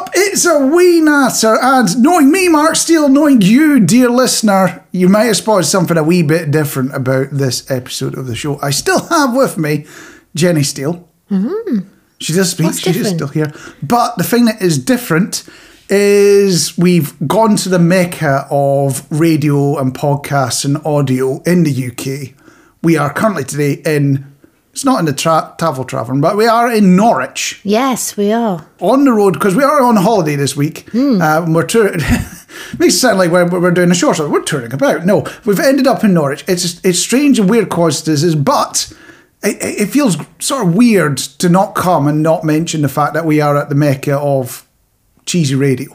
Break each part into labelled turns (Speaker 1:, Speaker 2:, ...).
Speaker 1: up? It's a wee natter, and knowing me, Marc Steele, knowing you, dear listener, you might have spotted something a wee bit different about this episode of the show. I still have with me Jenny Steele. Mm-hmm. She does speak,
Speaker 2: What's
Speaker 1: she's
Speaker 2: different?
Speaker 1: still here. But the thing that is different is we've gone to the mecca of radio and podcasts and audio in the UK. We are currently today in, it's not in the tra- Tavern, but we are in Norwich
Speaker 2: Yes, we are.
Speaker 1: on the road because we are on holiday this week. Uh, and we're touring. Makes it sound like we're, we're doing a short show. We're touring about. No, we've ended up in Norwich. It's it's strange and weird coincidences, but it, it feels sort of weird to not come and not mention the fact that we are at the mecca of cheesy radio.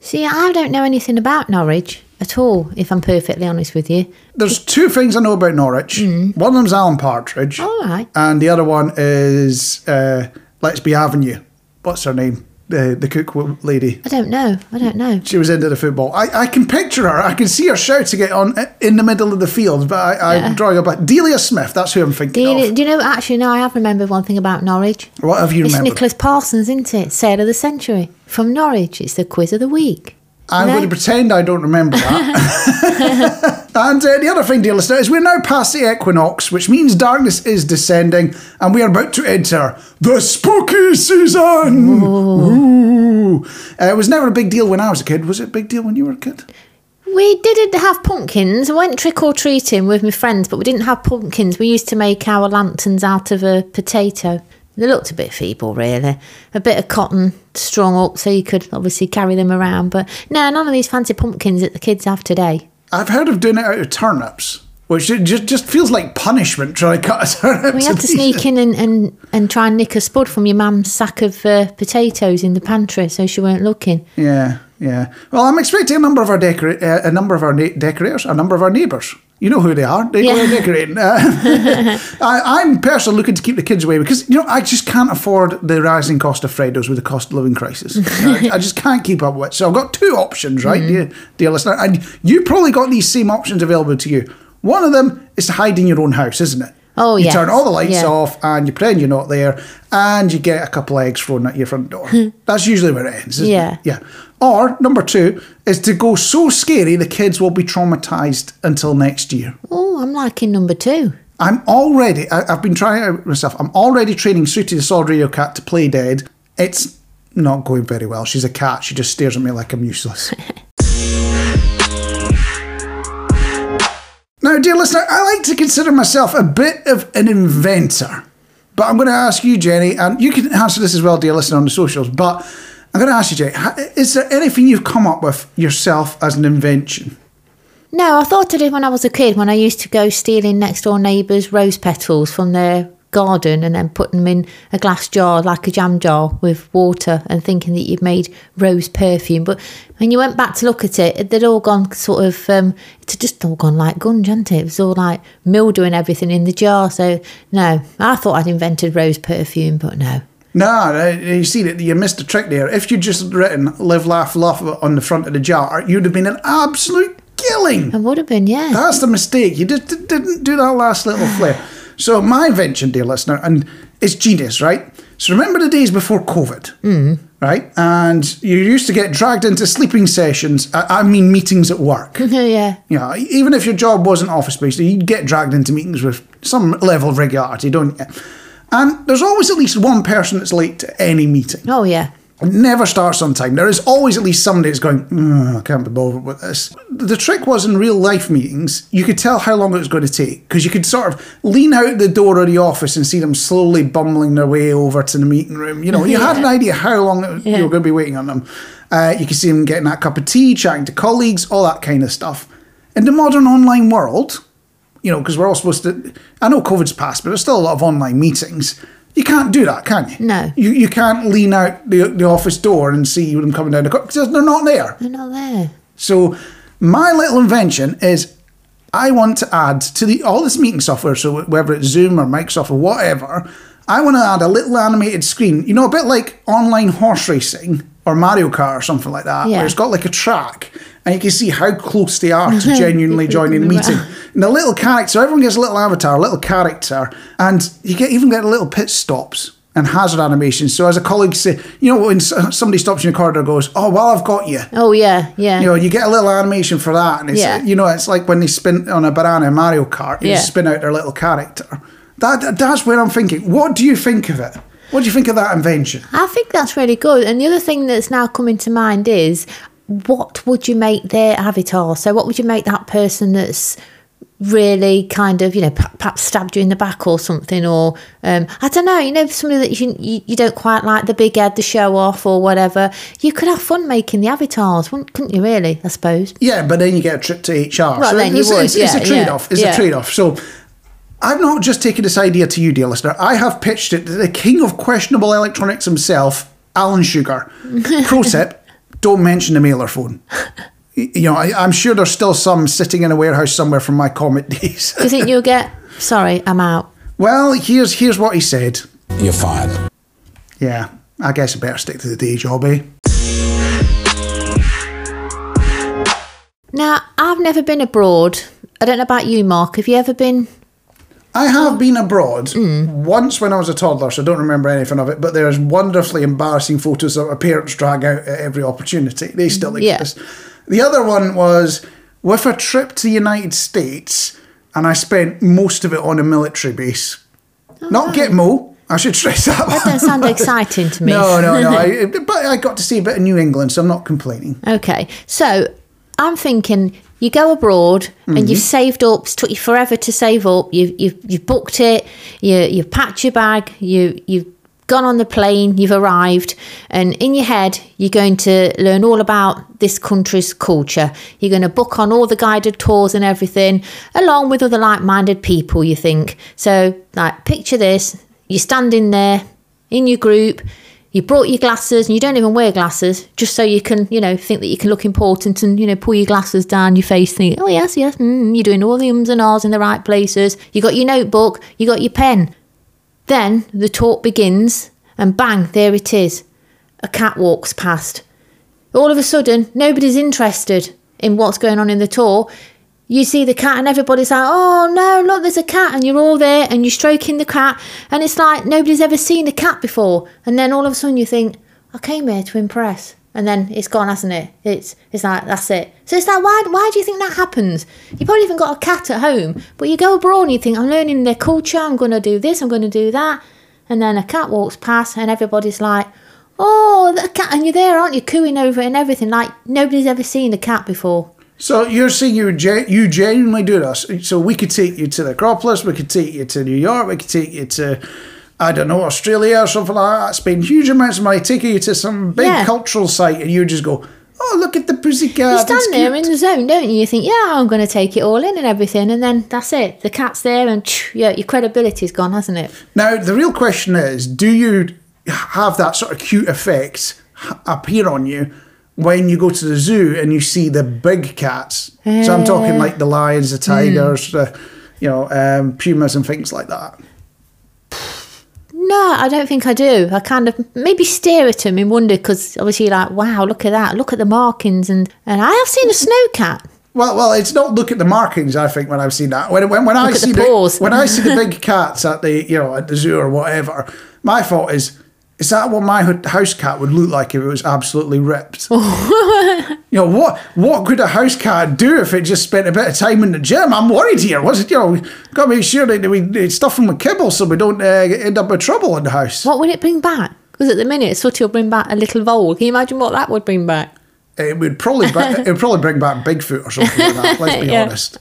Speaker 2: See, I don't know anything about Norwich at all, if I'm perfectly honest with you.
Speaker 1: There's two things I know about Norwich. One of them's Alan Partridge,
Speaker 2: All right.
Speaker 1: and the other one is uh, Let's Be Avenue. What's her name? The the cook lady.
Speaker 2: I don't know. I don't know.
Speaker 1: She was into the football. I, I can picture her. I can see her shouting it on in the middle of the field. But I, I'm
Speaker 2: Yeah.
Speaker 1: drawing a blank. Delia Smith. That's who I'm thinking
Speaker 2: you,
Speaker 1: of.
Speaker 2: do you know, actually, no, I have remembered one thing about Norwich.
Speaker 1: What have you
Speaker 2: It's
Speaker 1: remembered?
Speaker 2: Nicholas Parsons, isn't it? Sale of the Century. From Norwich. It's the quiz of the week.
Speaker 1: I'm
Speaker 2: No?
Speaker 1: going to pretend I don't remember that. and uh, the other thing, dear listener, is we're now past the equinox, which means darkness is descending, and we are about to enter the spooky season. Ooh. Uh, it was never a big deal when I was a kid. Was it a big deal when you were a kid?
Speaker 2: We didn't have pumpkins. I went trick or treating with my friends, but we didn't have pumpkins. We used to make our lanterns out of a potato. They looked a bit feeble, really. A bit of cotton strung up so you could obviously carry them around. But no, none of these fancy pumpkins that the kids have today.
Speaker 1: I've heard of doing it out of turnips, which it just, just feels like punishment trying to cut a turnip.
Speaker 2: We had to sneak in and, and, and try and nick a spud from your mum's sack of uh, potatoes in the pantry so she weren't looking.
Speaker 1: Yeah, yeah. Well, I'm expecting a number of our decora- uh, a number of our na- decorators, a number of our neighbours. You know who they are. They go
Speaker 2: Yeah.
Speaker 1: out decorating. Uh, I, I'm personally looking to keep the kids away because you know I just can't afford the rising cost of Freddos with the cost of living crisis. I, I just can't keep up with. it. So I've got two options, right,
Speaker 2: Mm-hmm.
Speaker 1: dear, dear listener, and you probably got these same options available to you. One of them is to hide in your own house, isn't it?
Speaker 2: Oh, yeah.
Speaker 1: you
Speaker 2: yes.
Speaker 1: turn all the lights
Speaker 2: Yeah.
Speaker 1: off and you pretend you're not there, and you get a couple of eggs thrown at your front door. That's usually where it ends. Isn't
Speaker 2: Yeah.
Speaker 1: It? Yeah. Or number two is to go so scary the kids will be traumatized until next year.
Speaker 2: Oh, I'm liking number two.
Speaker 1: I'm already. I, I've been trying it out myself. I'm already training Sooty the Solid Radio Cat to play dead. It's not going very well. She's a cat. She just stares at me like I'm useless. now, dear listener, I like to consider myself a bit of an inventor. But I'm going to ask you, Jenny, and you can answer this as well, dear listener, on the socials. But I'm going to ask you, ha- is there anything you've come up with yourself as an invention?
Speaker 2: No, I thought I did when I was a kid, when I used to go stealing next door neighbours' rose petals from their garden and then putting them in a glass jar, like a jam jar, with water and thinking that you'd made rose perfume. But when you went back to look at it, they'd all gone sort of, um, it's just all gone like gunge, hadn't it? It was all like mildew and everything in the jar. So, no, I thought I'd invented rose perfume, but no.
Speaker 1: No, you see that you missed a trick there. If you'd just written "live, laugh, love" on the front of the jar, you'd have been an absolute killing.
Speaker 2: It would have been, yeah.
Speaker 1: That's the mistake. You just didn't do that last little flair. So my invention, dear listener, and it's genius, right? So remember the days before COVID, mm. right? And you used to get dragged into sleeping sessions. I, I mean, meetings at work.
Speaker 2: yeah.
Speaker 1: You know, even if your job wasn't office based, you'd get dragged into meetings with some level of regularity, don't you? And there's always at least one person that's late to any meeting.
Speaker 2: Oh, yeah.
Speaker 1: It never starts on time. There is always at least somebody that's going, "Mm, I can't be bothered with this. The trick was in real life meetings, you could tell how long it was going to take because you could sort of lean out the door of the office and see them slowly bumbling their way over to the meeting room. You know, you had an idea how long it was, you were going to be waiting on them. Uh, you could see them getting that cup of tea, chatting to colleagues, all that kind of stuff. In the modern online world, you know, because we're all supposed to. I know COVID's passed, but there's still a lot of online meetings. You can't do that, can you?
Speaker 2: No.
Speaker 1: You you can't lean out the, the office door and see them coming down the because they're not there.
Speaker 2: They're not there.
Speaker 1: So my little invention is I want to add to the all this meeting software, so whether it's Zoom or Microsoft or whatever, I want to add a little animated screen. You know, a bit like online horse racing or Mario Kart or something like that,
Speaker 2: Yeah.
Speaker 1: where it's got like a track and you can see how close they are to genuinely joining the meeting. And the little character, everyone gets a little avatar, a little character, and you get even get little pit stops and hazard animations. So as a colleague say, you know, when somebody stops you in the corridor, and goes, "Oh, well, I've got you."
Speaker 2: Oh yeah, yeah.
Speaker 1: You know, you get a little animation for that, and it's
Speaker 2: Yeah.
Speaker 1: you know, it's like when they spin on a banana in Mario Kart, you
Speaker 2: Yeah.
Speaker 1: spin out their little character. That- that's where I'm thinking. What do you think of it? What do you think of that invention?
Speaker 2: I think that's really good. And the other thing that's now coming to mind is what would you make their avatar? So, what would you make that person that's really kind of, you know, per- perhaps stabbed you in the back or something? Or, um, I don't know, you know, somebody that you, you, you don't quite like the big head, the show off or whatever. You could have fun making the avatars, couldn't you, really? I suppose.
Speaker 1: Yeah, but then you get a trip to HR.
Speaker 2: Well, then you
Speaker 1: it's,
Speaker 2: would,
Speaker 1: it's, it's a trade off.
Speaker 2: yeah,
Speaker 1: It's
Speaker 2: yeah.
Speaker 1: a trade off. So I've not just taken this idea to you, dear listener. I have pitched it to the king of questionable electronics himself, Alan Sugar. Pro tip: don't mention the mailer phone. You know, I, I'm sure there's still some sitting in a warehouse somewhere from my Comet days.
Speaker 2: Do you think you'll get, sorry, I'm out.
Speaker 1: well, here's here's what he said.
Speaker 3: You're fired.
Speaker 1: Yeah, I guess I better stick to the day job, eh?
Speaker 2: Now, I've never been abroad. I don't know about you, Marc. Have you ever been?
Speaker 1: I have been abroad
Speaker 2: Mm.
Speaker 1: once when I was a toddler, so I don't remember anything of it. But there's wonderfully embarrassing photos that my parents drag out at every opportunity. They still
Speaker 2: Yeah.
Speaker 1: exist. The other one was with a trip to the United States, and I spent most of it on a military base. Not Gitmo. I should stress that.
Speaker 2: Oh. That don't sound exciting to me.
Speaker 1: no, no, no. I, but I got to see a bit of New England, so I'm not complaining.
Speaker 2: Okay, so I'm thinking you go abroad and you've mm-hmm. saved up. It's took you forever to save up. You've you've, you've booked it. You you've packed your bag. You you've gone on the plane. You've arrived, and in your head you're going to learn all about this country's culture. You're going to book on all the guided tours and everything, along with other like-minded people. You think so? Like picture this: you're standing there in your group. You brought your glasses and you don't even wear glasses just so you can, you know, think that you can look important and, you know, pull your glasses down your face, think, oh, yes, yes, mm, you're doing all the ums and ahs in the right places. You got your notebook, you got your pen. Then the talk begins and bang, there it is. A cat walks past. All of a sudden, nobody's interested in what's going on in the tour. You see the cat, and everybody's like, Oh no, look, there's a cat, and you're all there and you're stroking the cat, and it's like nobody's ever seen a cat before. And then all of a sudden, you think, I came here to impress. And then it's gone, hasn't it? It's it's like that's it. So it's like why why do you think that happens? You probably even got a cat at home, but you go abroad and you think I'm learning their culture. I'm going to do this. I'm going to do that. And then a cat walks past, and everybody's like, "Oh, the cat!" And you're there, aren't you, cooing over it and everything? Like nobody's ever seen a cat before.
Speaker 1: So you're saying you gen- you genuinely do this? So we could take you to the Acropolis, we could take you to New York, we could take you to I don't know Australia or something like that. Spend huge amounts of money, taking you to some big
Speaker 2: Yeah.
Speaker 1: cultural site, and you just go, "Oh, look at the pussycat!"
Speaker 2: You stand there in the zone, don't you? You think, "Yeah, I'm going to take it all in and everything," and then that's it. The cat's there, and yeah, your credibility's gone, hasn't it?
Speaker 1: Now the real question is, do you have that sort of cute effect appear on you? When you go to the zoo and you see the big cats, so I'm talking like the lions, the tigers, the you know um, pumas and things like that.
Speaker 2: No, I don't think I do. I kind of maybe stare at them and wonder because obviously, you're like, wow, look at that, look at the markings, and and I have seen a snow cat.
Speaker 1: Well, well, it's not look at the markings. I think when I've seen that, when when, when I
Speaker 2: Look
Speaker 1: see
Speaker 2: the paws.
Speaker 1: when I see the big cats at the you know at the zoo or whatever, my thought is, is that what my house cat would look like if it was absolutely ripped? you know what what could a house cat do if it just spent a bit of time in the gym? I'm worried here. What's it? You know, got to make sure that we stuff them with kibble so we don't uh, end up with trouble in the house.
Speaker 2: What would it bring back? Because at the minute, Sooty will bring back a little vole. Can you imagine what that would bring back?
Speaker 1: It would probably bring, it would probably bring back Bigfoot or something like that. Let's be
Speaker 2: Yeah.
Speaker 1: honest.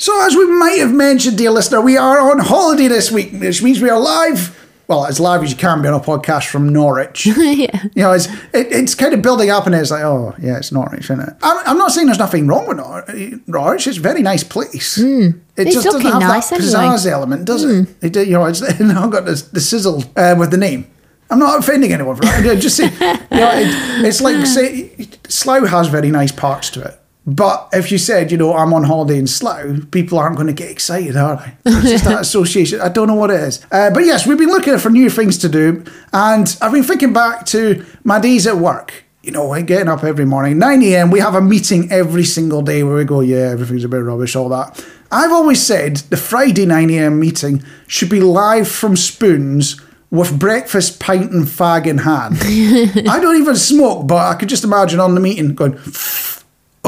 Speaker 1: So, as we might have mentioned, dear listener, we are on holiday this week, which means we are live. Well, as live as you can be on a podcast from Norwich.
Speaker 2: yeah.
Speaker 1: You know, it's, it, it's kind of building up, and it's like, oh, yeah, it's Norwich, isn't it? I'm, I'm not saying there's nothing wrong with Nor- Norwich. It's a very nice place. It
Speaker 2: Hmm. It's
Speaker 1: just doesn't have
Speaker 2: nice
Speaker 1: that
Speaker 2: anyway. Hmm.
Speaker 1: pizzazz element, does it? it? do- You know, it's not got the, the sizzle uh, with the name. I'm not offending anyone for that. I'm just saying, you know, it, it's like say Slough has very nice parts to it. But if you said, you know, I'm on holiday in Slough, people aren't going to get excited, are they? It's just that association. I don't know what it is. Uh, but yes, we've been looking for new things to do. And I've been thinking back to my days at work. You know, getting up every morning, 9 a.m., we have a meeting every single day where we go, yeah, everything's a bit rubbish, all that. I've always said the Friday 9am meeting should be live from Spoons with breakfast, pint, and fag in hand. I don't even smoke, but I could just imagine on the meeting going,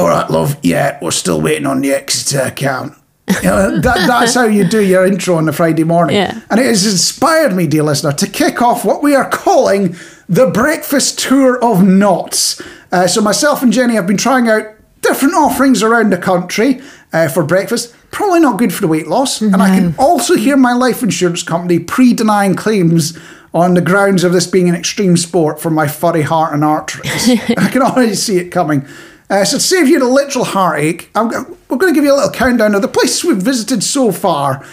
Speaker 1: All right, love, yeah, we're still waiting on the Exeter account. You know, that, that's how you do your intro on the Friday morning.
Speaker 2: Yeah.
Speaker 1: And it has inspired me, dear listener, to kick off what we are calling the Breakfast Tour of Knots. Uh, so, myself and Jenny have been trying out different offerings around the country uh, for breakfast. Probably not good for the weight loss. And I can also hear my life insurance company pre denying claims on the grounds of this being an extreme sport for my furry heart and arteries. I can already see it coming. Uh, so to save you the literal heartache, I'm, we're going to give you a little countdown of the places we've visited so far.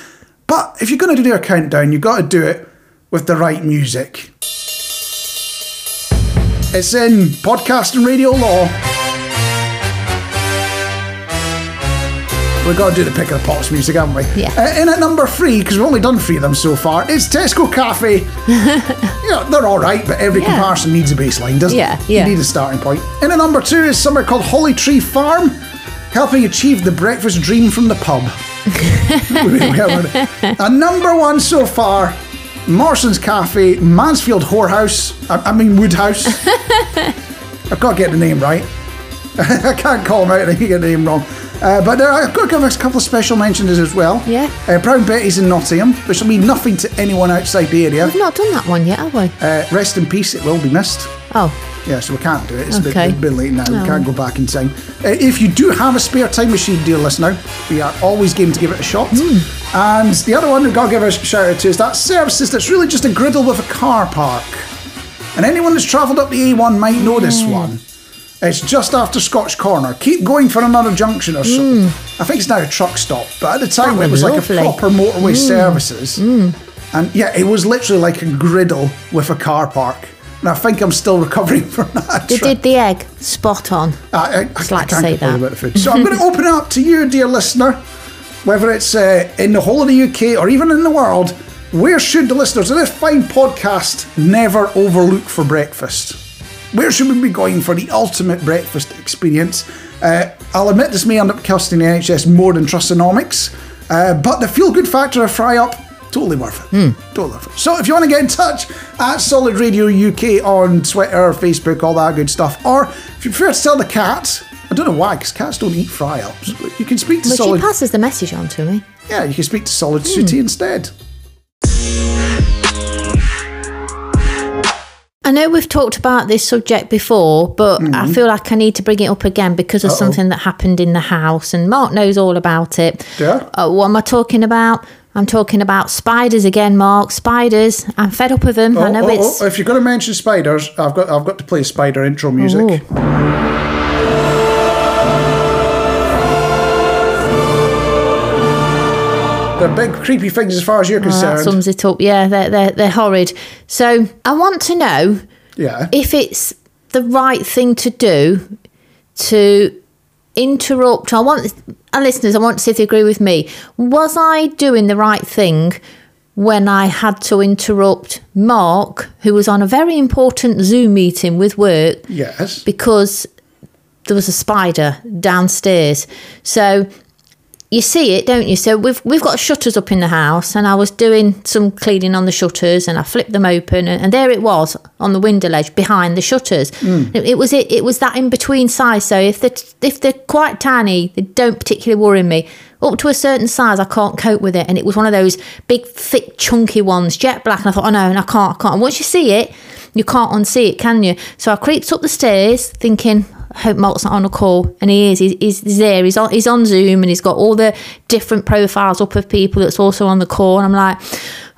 Speaker 1: But if you're going to do a countdown, you've got to do it with the right music. It's in podcast and radio law. We've got to do the Pick of the Pops music, haven't we?
Speaker 2: Yeah.
Speaker 1: Uh, in at number three, because we've only done three of them so far, it's Tesco Cafe. you know, they're all right, but every
Speaker 2: Yeah.
Speaker 1: comparison needs a baseline, doesn't
Speaker 2: Yeah,
Speaker 1: it?
Speaker 2: yeah.
Speaker 1: You need a starting point. In at number two is somewhere called Holly Tree Farm, helping achieve the breakfast dream from the pub. and number one so far, Morrison's Cafe, Mansfield Whorehouse. I, I mean Woodhouse. I've got to get the name right. I can't call him out if I get the name wrong. Uh, but uh, I've got to give a couple of special mentions as well.
Speaker 2: Yeah.
Speaker 1: Uh, Brown Betty's in Nottingham, which will mean nothing to anyone outside the area.
Speaker 2: We've not done that one yet, have we?
Speaker 1: Uh, rest in peace, it will be missed.
Speaker 2: Oh,
Speaker 1: Yeah, so we can't do it. It's
Speaker 2: Okay.
Speaker 1: a bit, late now.
Speaker 2: No.
Speaker 1: We can't go back in time. Uh, if you do have a spare time machine, dear listener, we are always game to give it a shot.
Speaker 2: Hmm.
Speaker 1: And the other one we've got to give a shout out to is that services that's really just a griddle with a car park. And anyone that's travelled up the A1 might know this
Speaker 2: Hmm.
Speaker 1: one. It's just after Scotch Corner. Keep going for another junction or so. Mm. I think it's now a truck stop, but at the time. It
Speaker 2: was
Speaker 1: was like a proper motorway mm. services. Mm. And yeah, it was literally like a griddle with a car park. And I think I'm still recovering from that.
Speaker 2: they
Speaker 1: trip.
Speaker 2: did the egg spot on.
Speaker 1: I, I, I,
Speaker 2: Just like to
Speaker 1: can't
Speaker 2: say that.
Speaker 1: about the food. So I'm going to open it up to you, dear listener, whether it's uh, in the whole of the UK or even in the world. Where should the listeners of this fine podcast never overlook for breakfast? Where should we be going for the ultimate breakfast experience? Uh, I'll admit this may end up costing the NHS more than Trussonomics, uh, but the feel good factor of fry up, totally worth it. Totally worth it. So if you want to get in touch at Solid Radio UK on Twitter, Facebook, all that good stuff, or if you prefer to tell the cat, I don't know why, because cats don't eat fry ups. but You can speak to
Speaker 2: But she
Speaker 1: Solid.
Speaker 2: passes the message on to me.
Speaker 1: yeah, you can speak to Solid Sooty instead.
Speaker 2: I know we've talked about this subject before, but I feel like I need to bring it up again because of something that happened in the house, and Marc knows all about it.
Speaker 1: Yeah?
Speaker 2: Uh, what am I talking about? I'm talking about spiders again, Marc. Spiders. I'm fed up with them. I know
Speaker 1: oh,
Speaker 2: it's.
Speaker 1: oh, if you're going to mention spiders, I've got I've got to play spider intro music. They're big creepy things as far as you're
Speaker 2: Oh, that
Speaker 1: concerned.
Speaker 2: sums it up. Yeah, they're, they're, they're horrid. So I want to know
Speaker 1: yeah.
Speaker 2: if it's the right thing to do to interrupt. I want our listeners. I want to see if they agree with me. Was I doing the right thing when I had to interrupt Marc, who was on a very important Zoom meeting with work,
Speaker 1: yes.
Speaker 2: because there was a spider downstairs. So you see it, don't you? So we've we've got shutters up in the house, and I was doing some cleaning on the shutters, and I flipped them open, and, and there it was on the window ledge behind the shutters. Hmm. It, it was it, it was that in between size. So if they if they're quite tiny, they don't particularly worry me. Up to a certain size, I can't cope with it, and it was one of those big, thick, chunky ones, jet black. And I thought, oh no, and I can't, I can't. And once you see it, you can't unsee it, can you? So I creeped up the stairs, thinking, hope Marc's not on a call, and he is. He's, he's there. He's on. He's on Zoom, and he's got all the different profiles up of people that's also on the call. And I'm like,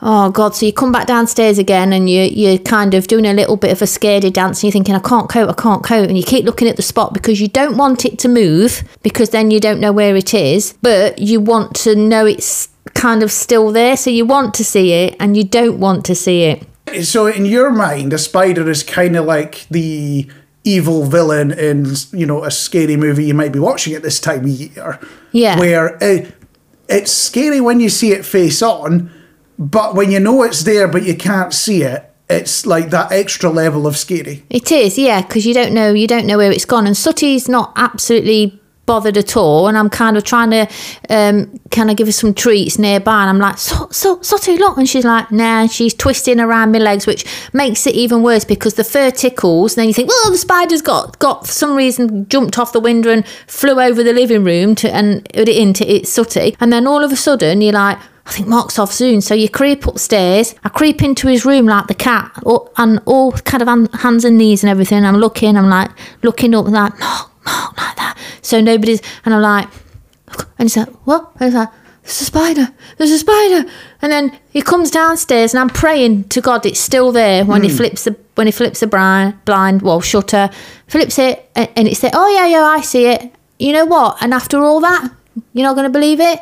Speaker 2: oh god. So you come back downstairs again, and you you're kind of doing a little bit of a scaredy dance, and you're thinking, I can't cope, I can't cope, and you keep looking at the spot because you don't want it to move because then you don't know where it is, but you want to know it's kind of still there. So you want to see it, and you don't want to see it.
Speaker 1: So in your mind, a spider is kind of like the evil villain in you know a scary movie you might be watching at this time of year.
Speaker 2: Yeah.
Speaker 1: Where it, it's scary when you see it face on, but when you know it's there but you can't see it, it's like that extra level of scary.
Speaker 2: It is, yeah, because you don't know you don't know where it's gone, and Sooty's not absolutely bothered at all and I'm kind of trying to um, kind of give her some treats nearby and I'm like so so Sooty look and she's like nah she's twisting around my legs which makes it even worse because the fur tickles and then you think well the spider's got got for some reason jumped off the window and flew over the living room to and put it into its sooty and then all of a sudden you're like I think Marc's off soon. So you creep upstairs. I creep into his room like the cat, and all kind of hands and knees and everything. I'm looking. I'm like looking up, like Marc, Marc. So nobody's, and I'm like, and he's like, what? And he's like, there's a spider. There's a spider. And then he comes downstairs, and I'm praying to God it's still there when he hmm. flips the when he flips the blind, blind well shutter, flips it, and, and it's there. Oh yeah, yeah, I see it. You know what? And after all that, you're not going to believe it.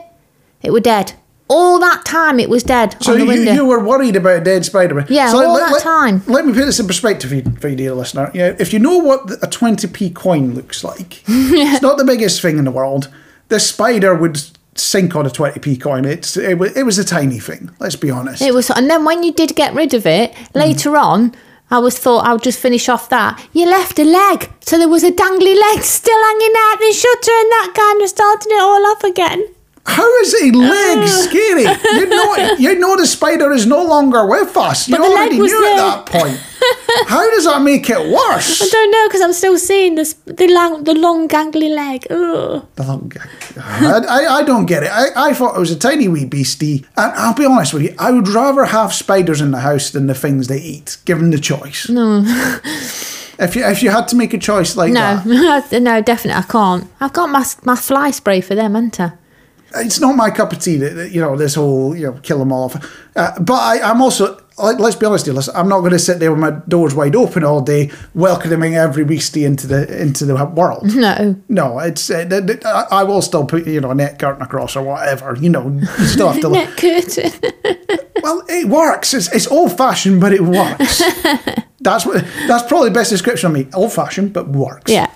Speaker 2: It were dead. All that time, it was dead
Speaker 1: So
Speaker 2: on the
Speaker 1: you,
Speaker 2: window.
Speaker 1: you were worried about a dead Spider-Man.
Speaker 2: Yeah,
Speaker 1: so
Speaker 2: all that time.
Speaker 1: Let me put this in perspective for you, for you dear listener. Know, if you know what a 20p coin looks like, it's not the biggest thing in the world. The spider would sink on a 20p coin. It's, it, was, it was a tiny thing, let's be honest.
Speaker 2: It was, and then when you did get rid of it hmm. later on, I was thought I would just finish off that. You left a leg, so there was a dangly leg still hanging out the shutter, and that kind of started it all off again.
Speaker 1: How is a leg scary? You know, you know the spider is no longer with us. You
Speaker 2: But leg
Speaker 1: already
Speaker 2: was
Speaker 1: knew
Speaker 2: there.
Speaker 1: at that point. How does that make it worse?
Speaker 2: I don't know because I'm still seeing this the long, the long gangly leg. Ugh.
Speaker 1: The long. I, I, I don't get it. I, I thought it was a tiny wee beastie. And I'll be honest with you, I would rather have spiders in the house than the things they eat, given the choice. No. if you if you had to make a choice like
Speaker 2: No,
Speaker 1: that,
Speaker 2: no, definitely I can't. I've got my my fly spray for them, haven't I?
Speaker 1: It's not my cup of tea. That, you know this whole you know kill them all off. Uh, but I, I'm also. Like, let's be honest here. Listen, I'm not going to sit there with my doors wide open all day, welcoming every beastie into the into the world.
Speaker 2: No.
Speaker 1: No, it's uh, I I will still put you know a net curtain across or whatever. You know, you still have to.
Speaker 2: Net curtain.
Speaker 1: Well, it works. It's, it's old fashioned, but it works. that's what. That's probably the best description of me. Old fashioned, but works.
Speaker 2: yeah.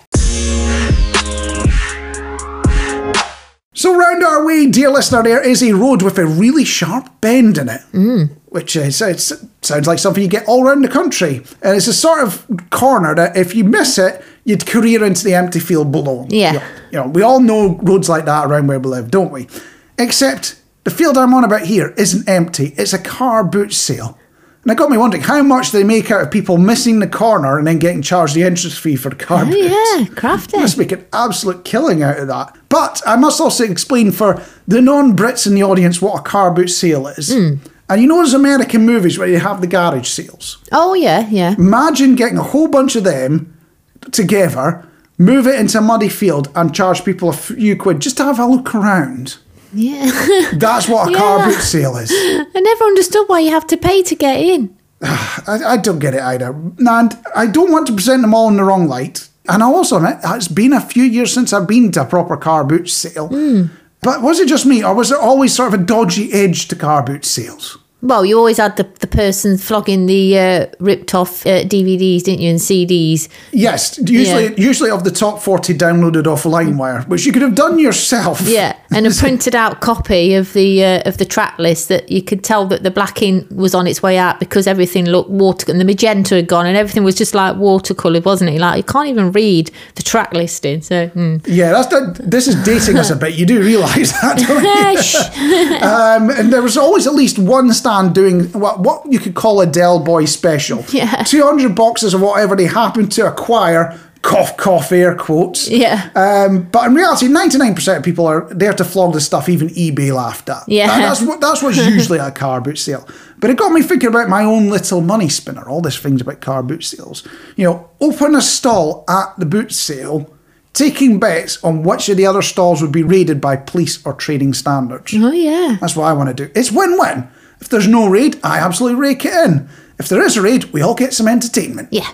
Speaker 1: So round our way, dear listener, there is a road with a really sharp bend in it, mm. which is it's, sounds like something you get all around the country. And it's a sort of corner that if you miss it, you'd career into the empty field below.
Speaker 2: Yeah.
Speaker 1: You know, you know, we all know roads like that around where we live, don't we? Except the field I'm on about here isn't empty. It's a car boot sale. And it got me wondering how much they make out of people missing the corner and then getting charged the entrance fee for the car
Speaker 2: Oh yeah, crafty.
Speaker 1: Must make an absolute killing out of that. But I must also explain for the non-Brits in the audience what a car boot sale is.
Speaker 2: Hmm.
Speaker 1: And you know those American movies where you have the garage sales?
Speaker 2: Oh yeah, yeah.
Speaker 1: Imagine getting a whole bunch of them together, move it into a muddy field and charge people a few quid just to have a look around.
Speaker 2: Yeah.
Speaker 1: That's what a car boot sale is.
Speaker 2: I never understood why you have to pay to get in.
Speaker 1: I, I don't get it either. And I don't want to present them all in the wrong light. And I also admit, it's been a few years since I've been to a proper car boot sale. But was it just me, or was there always sort of a dodgy edge to car boot sales?
Speaker 2: Well, you always had the, the person flogging the uh, ripped off uh, DVDs, didn't you, and CDs?
Speaker 1: Yes, usually
Speaker 2: Yeah.
Speaker 1: usually of the top 40 downloaded off LimeWire, which you could have done yourself.
Speaker 2: Yeah, and a printed out copy of the uh, of the track list that you could tell that the black ink was on its way out because everything looked water and the magenta had gone and everything was just like watercolored, wasn't it? Like you can't even read the track listing. So hmm.
Speaker 1: Yeah, that's the, this is dating us a bit. You do realise that, don't you?
Speaker 2: Shh.
Speaker 1: Um, and there was always at least one stand doing what what you could call a Del Boy special.
Speaker 2: Yeah.
Speaker 1: 200 boxes of whatever they happened to acquire. Cough, cough, air quotes.
Speaker 2: Yeah.
Speaker 1: Um, but in reality, 99% of people are there to flog the stuff even eBay laughed at.
Speaker 2: Yeah.
Speaker 1: That- that's, what, that's what's usually at a car boot sale. But it got me thinking about my own little money spinner, all these things about car boot sales. You know, open a stall at the boot sale, taking bets on which of the other stalls would be raided by police or trading standards.
Speaker 2: oh yeah.
Speaker 1: That's what I want to do. It's win win. If there's no raid, I absolutely rake it in. If there is a raid, we all get some entertainment.
Speaker 2: Yeah.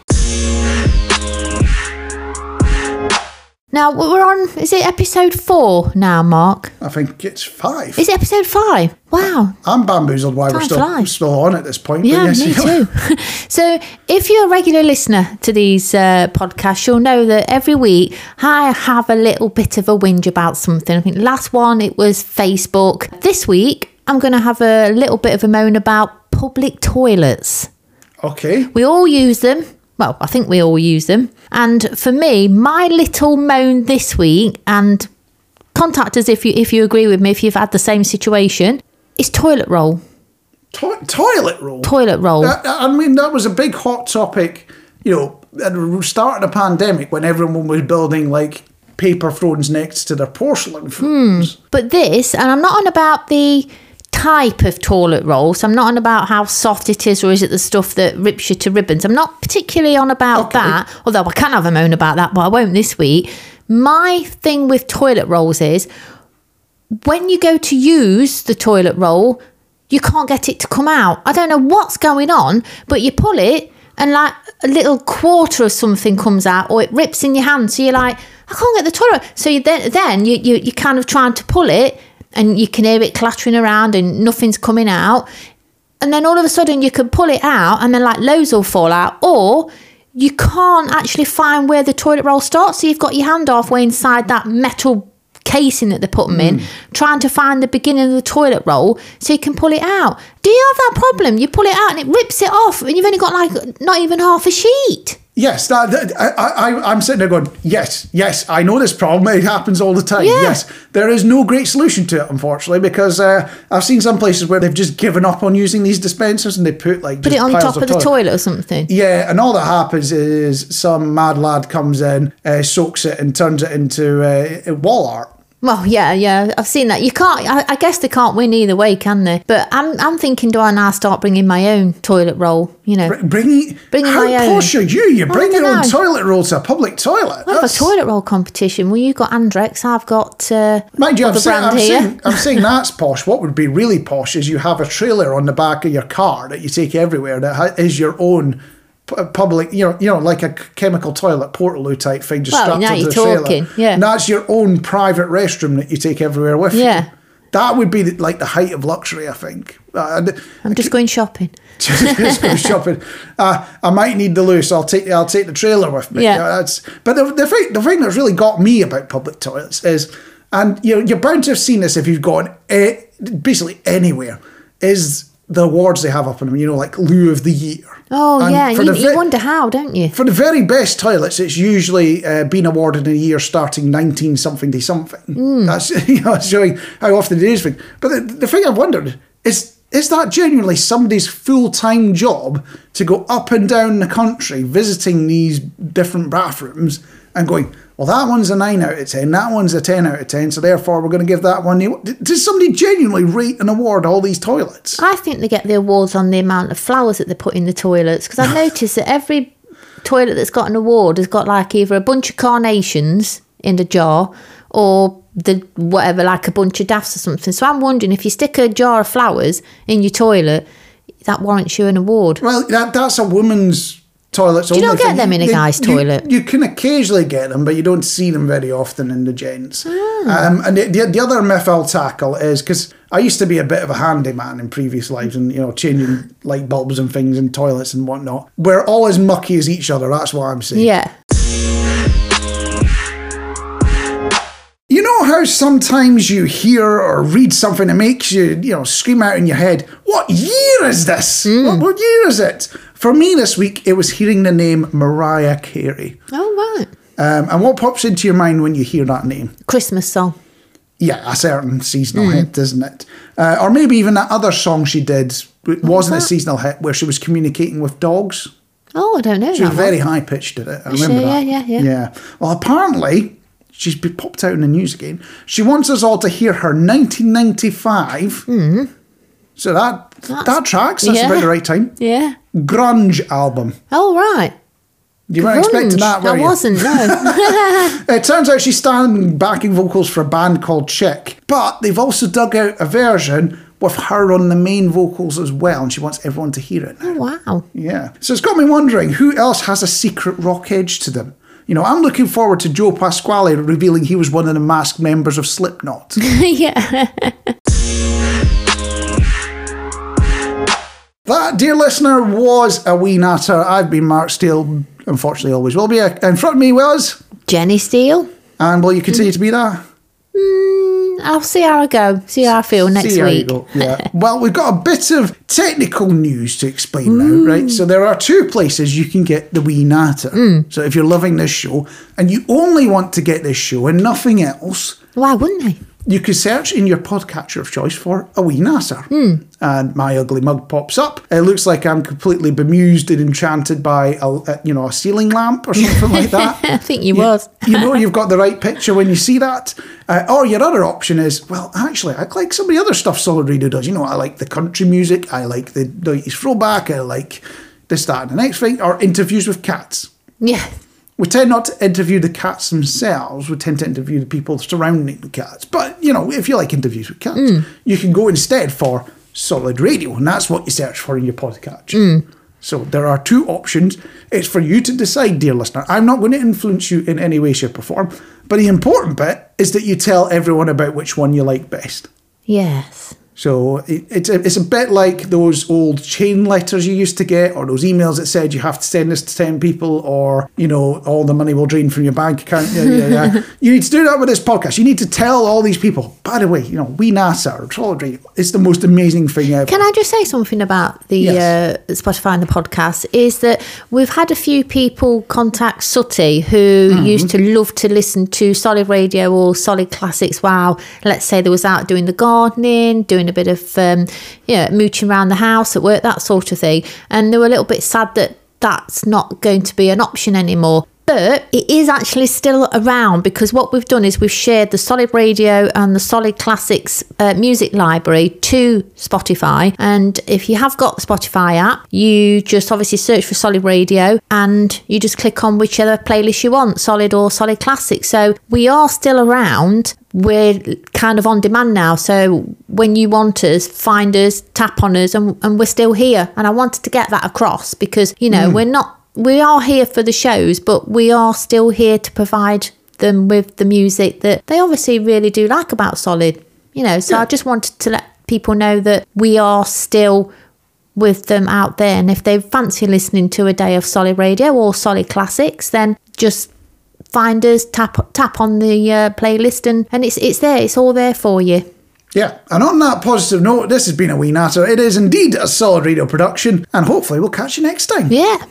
Speaker 2: Now we're on. Is it episode four now, Marc?
Speaker 1: I think it's five.
Speaker 2: Is it episode five? Wow.
Speaker 1: I'm bamboozled why we're still,
Speaker 2: flies.
Speaker 1: still on at this point.
Speaker 2: Yeah,
Speaker 1: yes,
Speaker 2: me
Speaker 1: you
Speaker 2: too. so, if you're a regular listener to these uh, podcasts, you'll know that every week I have a little bit of a whinge about something. I think last one it was Facebook. This week I'm going to have a little bit of a moan about public toilets.
Speaker 1: Okay.
Speaker 2: We all use them. Well, I think we all use them. And for me, my little moan this week, and contact us if you if you agree with me, if you've had the same situation, is toilet roll.
Speaker 1: To- toilet roll.
Speaker 2: Toilet roll.
Speaker 1: That- I mean, that was a big hot topic, you know, at the start of the pandemic when everyone was building like paper thrones next to their porcelain thrones. Hmm.
Speaker 2: But this, and I'm not on about the type of toilet roll, so I'm not on about how soft it is or is it the stuff that rips you to ribbons. I'm not particularly on about
Speaker 1: Okay.
Speaker 2: that, although I can have a moan about that, but I won't this week. My thing with toilet rolls is when you go to use the toilet roll, you can't get it to come out. I don't know what's going on, but you pull it and like a little quarter of something comes out or it rips in your hand. So you're like, I can't get the toilet. So you then, then you, you, you're kind of trying to pull it and you can hear it clattering around and nothing's coming out. And then all of a sudden you can pull it out and then like loads will fall out. Or you can't actually find where the toilet roll starts. So you've got your hand halfway inside that metal casing that they put them in, mm. trying to find the beginning of the toilet roll so you can pull it out. Do you have that problem? You pull it out and it rips it off, and you've only got like not even half a sheet.
Speaker 1: Yes, that, that- I, I, I'm sitting there going, yes, yes, I know this problem. It happens all the time.
Speaker 2: Yeah.
Speaker 1: Yes, there is no great solution to it, unfortunately, because uh, I've seen some places where they've just given up on using these dispensers and they put like
Speaker 2: Put it on top of the toilet or something.
Speaker 1: Yeah, and all that happens is some mad lad comes in, uh, soaks it, and turns it into uh, wall art.
Speaker 2: Well, yeah, yeah, I've seen that. You can't. I, I guess they can't win either way, can they? But I'm, I'm thinking, do I now start bringing my own toilet roll? You know,
Speaker 1: Br- Bring,
Speaker 2: Bringing
Speaker 1: how
Speaker 2: my own.
Speaker 1: posh are you? You bring your own toilet roll to a public toilet.
Speaker 2: Have a toilet roll competition? Well, you've got Andrex, I've got uh,
Speaker 1: Mind you, I'm
Speaker 2: other
Speaker 1: saying,
Speaker 2: brand
Speaker 1: I'm,
Speaker 2: here.
Speaker 1: saying, I'm saying that's posh. What would be really posh is you have a trailer on the back of your car that you take everywhere that is your own public, you know, you know, like a chemical toilet Portaloo type thing, just
Speaker 2: Well,
Speaker 1: strapped
Speaker 2: now you're
Speaker 1: the trailer.
Speaker 2: talking, yeah.
Speaker 1: and that's your own private restroom that you take everywhere with you.
Speaker 2: Yeah.
Speaker 1: That would be the, like the height of luxury, I think. Uh,
Speaker 2: I'm just going shopping.
Speaker 1: just go shopping. Uh, I might need the loose. So I'll take I'll take the trailer with me.
Speaker 2: Yeah.
Speaker 1: You know, that's but the, the thing the thing that's really got me about public toilets is, and you know you're bound to have seen this if you've gone eh, basically anywhere, is the awards they have up in them. You know, like Loo of the Year.
Speaker 2: Oh
Speaker 1: And
Speaker 2: yeah,
Speaker 1: for
Speaker 2: you,
Speaker 1: the
Speaker 2: you wonder how, don't you?
Speaker 1: for the very best toilets, it's usually uh, been awarded in a year starting 19 something to something.
Speaker 2: Hmm.
Speaker 1: That's you know showing how often it is. But the, the thing I've wondered is is that genuinely somebody's full time job to go up and down the country visiting these different bathrooms and going, well, that one's a 9 out of 10, that one's a 10 out of 10, so therefore we're going to give that one. Does somebody genuinely rate and award all these toilets?
Speaker 2: I think they get the awards on the amount of flowers that they put in the toilets because I've noticed that every toilet that's got an award has got like either a bunch of carnations in the jar or the whatever, like a bunch of daffs or something. So I'm wondering if you stick a jar of flowers in your toilet, that warrants you an award.
Speaker 1: Well, that, that's a woman's toilet.
Speaker 2: you not get them in a guy's toilet?
Speaker 1: You, can occasionally get them, but you don't see them very often in the gents.
Speaker 2: Ah.
Speaker 1: Um, and the, the, the other myth I'll tackle is because I used to be a bit of a handyman in previous lives and, you know, changing light bulbs and things in toilets and whatnot. We're all as mucky as each other, that's what I'm saying.
Speaker 2: Yeah.
Speaker 1: How sometimes you hear or read something that makes you, you know, scream out in your head, what year is this?
Speaker 2: Hmm.
Speaker 1: What, what year is it? For me this week, it was hearing the name Mariah Carey.
Speaker 2: Oh, right.
Speaker 1: Um, and what pops into your mind when you hear that name?
Speaker 2: Christmas song.
Speaker 1: Yeah, a certain seasonal
Speaker 2: Hmm.
Speaker 1: hit, isn't it? Uh, or maybe even that other song she did. It wasn't a seasonal hit where she was communicating with dogs.
Speaker 2: Oh, I don't know.
Speaker 1: She was very high pitched at it. I remember
Speaker 2: she?
Speaker 1: that.
Speaker 2: Yeah, yeah, yeah.
Speaker 1: Yeah. Well, apparently, she's been popped out in the news again. She wants us all to hear her 1995. So that that
Speaker 2: Hmm.
Speaker 1: Tracks. That's
Speaker 2: yeah.
Speaker 1: about the right time.
Speaker 2: Yeah.
Speaker 1: Grunge album.
Speaker 2: Oh, right.
Speaker 1: You weren't expecting that, were
Speaker 2: I
Speaker 1: you?
Speaker 2: wasn't, no.
Speaker 1: It turns out she's standing backing vocals for a band called Chick, but they've also dug out a version with her on the main vocals as well, and she wants everyone to hear it now.
Speaker 2: wow.
Speaker 1: Yeah. So it's got me wondering who else has a secret rock edge to them. You know, I'm looking forward to Joe Pasquale revealing he was one of the masked members of Slipknot.
Speaker 2: yeah.
Speaker 1: that, dear listener, was a wee natter. I've been Marc Steele, unfortunately always will be. In front of me was,
Speaker 2: Jenny Steele.
Speaker 1: and will you continue to be that?
Speaker 2: Mm, I'll see how I go. See how I feel next
Speaker 1: See how you
Speaker 2: week.
Speaker 1: Yeah. well, we've got a bit of technical news to explain now, right? So there are two places you can get the wee natter.
Speaker 2: Mm.
Speaker 1: So if you're loving this show and you only want to get this show and nothing else,
Speaker 2: Why wouldn't I?
Speaker 1: You can search in your podcatcher of choice for a wee natter. And my ugly mug pops up. It looks like I'm completely bemused and enchanted by a, a you know a ceiling lamp or something like that.
Speaker 2: I think you
Speaker 1: You-
Speaker 2: was.
Speaker 1: you know you've got the right picture when you see that. Uh, or your other option is, well, actually, I like some of the other stuff Solid Radio does. You know, I like the country music, I like the 90s throwback, I like this, that, and the next thing, or interviews with cats.
Speaker 2: Yeah.
Speaker 1: We tend not to interview the cats themselves. We tend to interview the people surrounding the cats. But, you know, if you like interviews with cats, mm. you can go instead for Solid Radio, and that's what you search for in your podcast. Mm. So there are two options. It's for you to decide, dear listener. I'm not going to influence you in any way, shape, or form. But the important bit is that you tell everyone about which one you like best.
Speaker 2: Yes.
Speaker 1: So it, it's, a, it's a bit like those old chain letters you used to get, or those emails that said you have to send this to 10 people, or, you know, all the money will drain from your bank account. Yeah, yeah, yeah. you need to do that with this podcast. You need to tell all these people, by the way, you know, wee natter or Solid Radio, it's the most amazing thing ever.
Speaker 2: Can I just say something about the
Speaker 1: Yes.
Speaker 2: uh, Spotify and the podcast? Is that we've had a few people contact Sutty who
Speaker 1: Mm-hmm.
Speaker 2: used to love to listen to Solid Radio or Solid Classics while, let's say, they was out doing the gardening, doing a bit of, um, know, mooching around the house at work, that sort of thing. And they were a little bit sad that that's not going to be an option anymore. But it is actually still around because what we've done is we've shared the Solid Radio and the Solid Classics uh, music library to Spotify. And if you have got the Spotify app, you just obviously search for Solid Radio and you just click on whichever playlist you want, Solid or Solid Classics. So we are still around. We're kind of on demand now. So when you want us, find us, tap on us, and, and we're still here. And I wanted to get that across because, you know, we're not we are here for the shows, but we are still here to provide them with the music that they obviously really do like about Solid. You know, so I just wanted to let people know that we are still with them out there. And if they fancy listening to a day of Solid Radio or Solid Classics, then just find us, tap tap on the uh, playlist, and, and it's it's there. It's all there for you.
Speaker 1: Yeah, and on that positive note, this has been a wee natter. It is indeed a solid radio production, and hopefully we'll catch you next time.
Speaker 2: Yeah.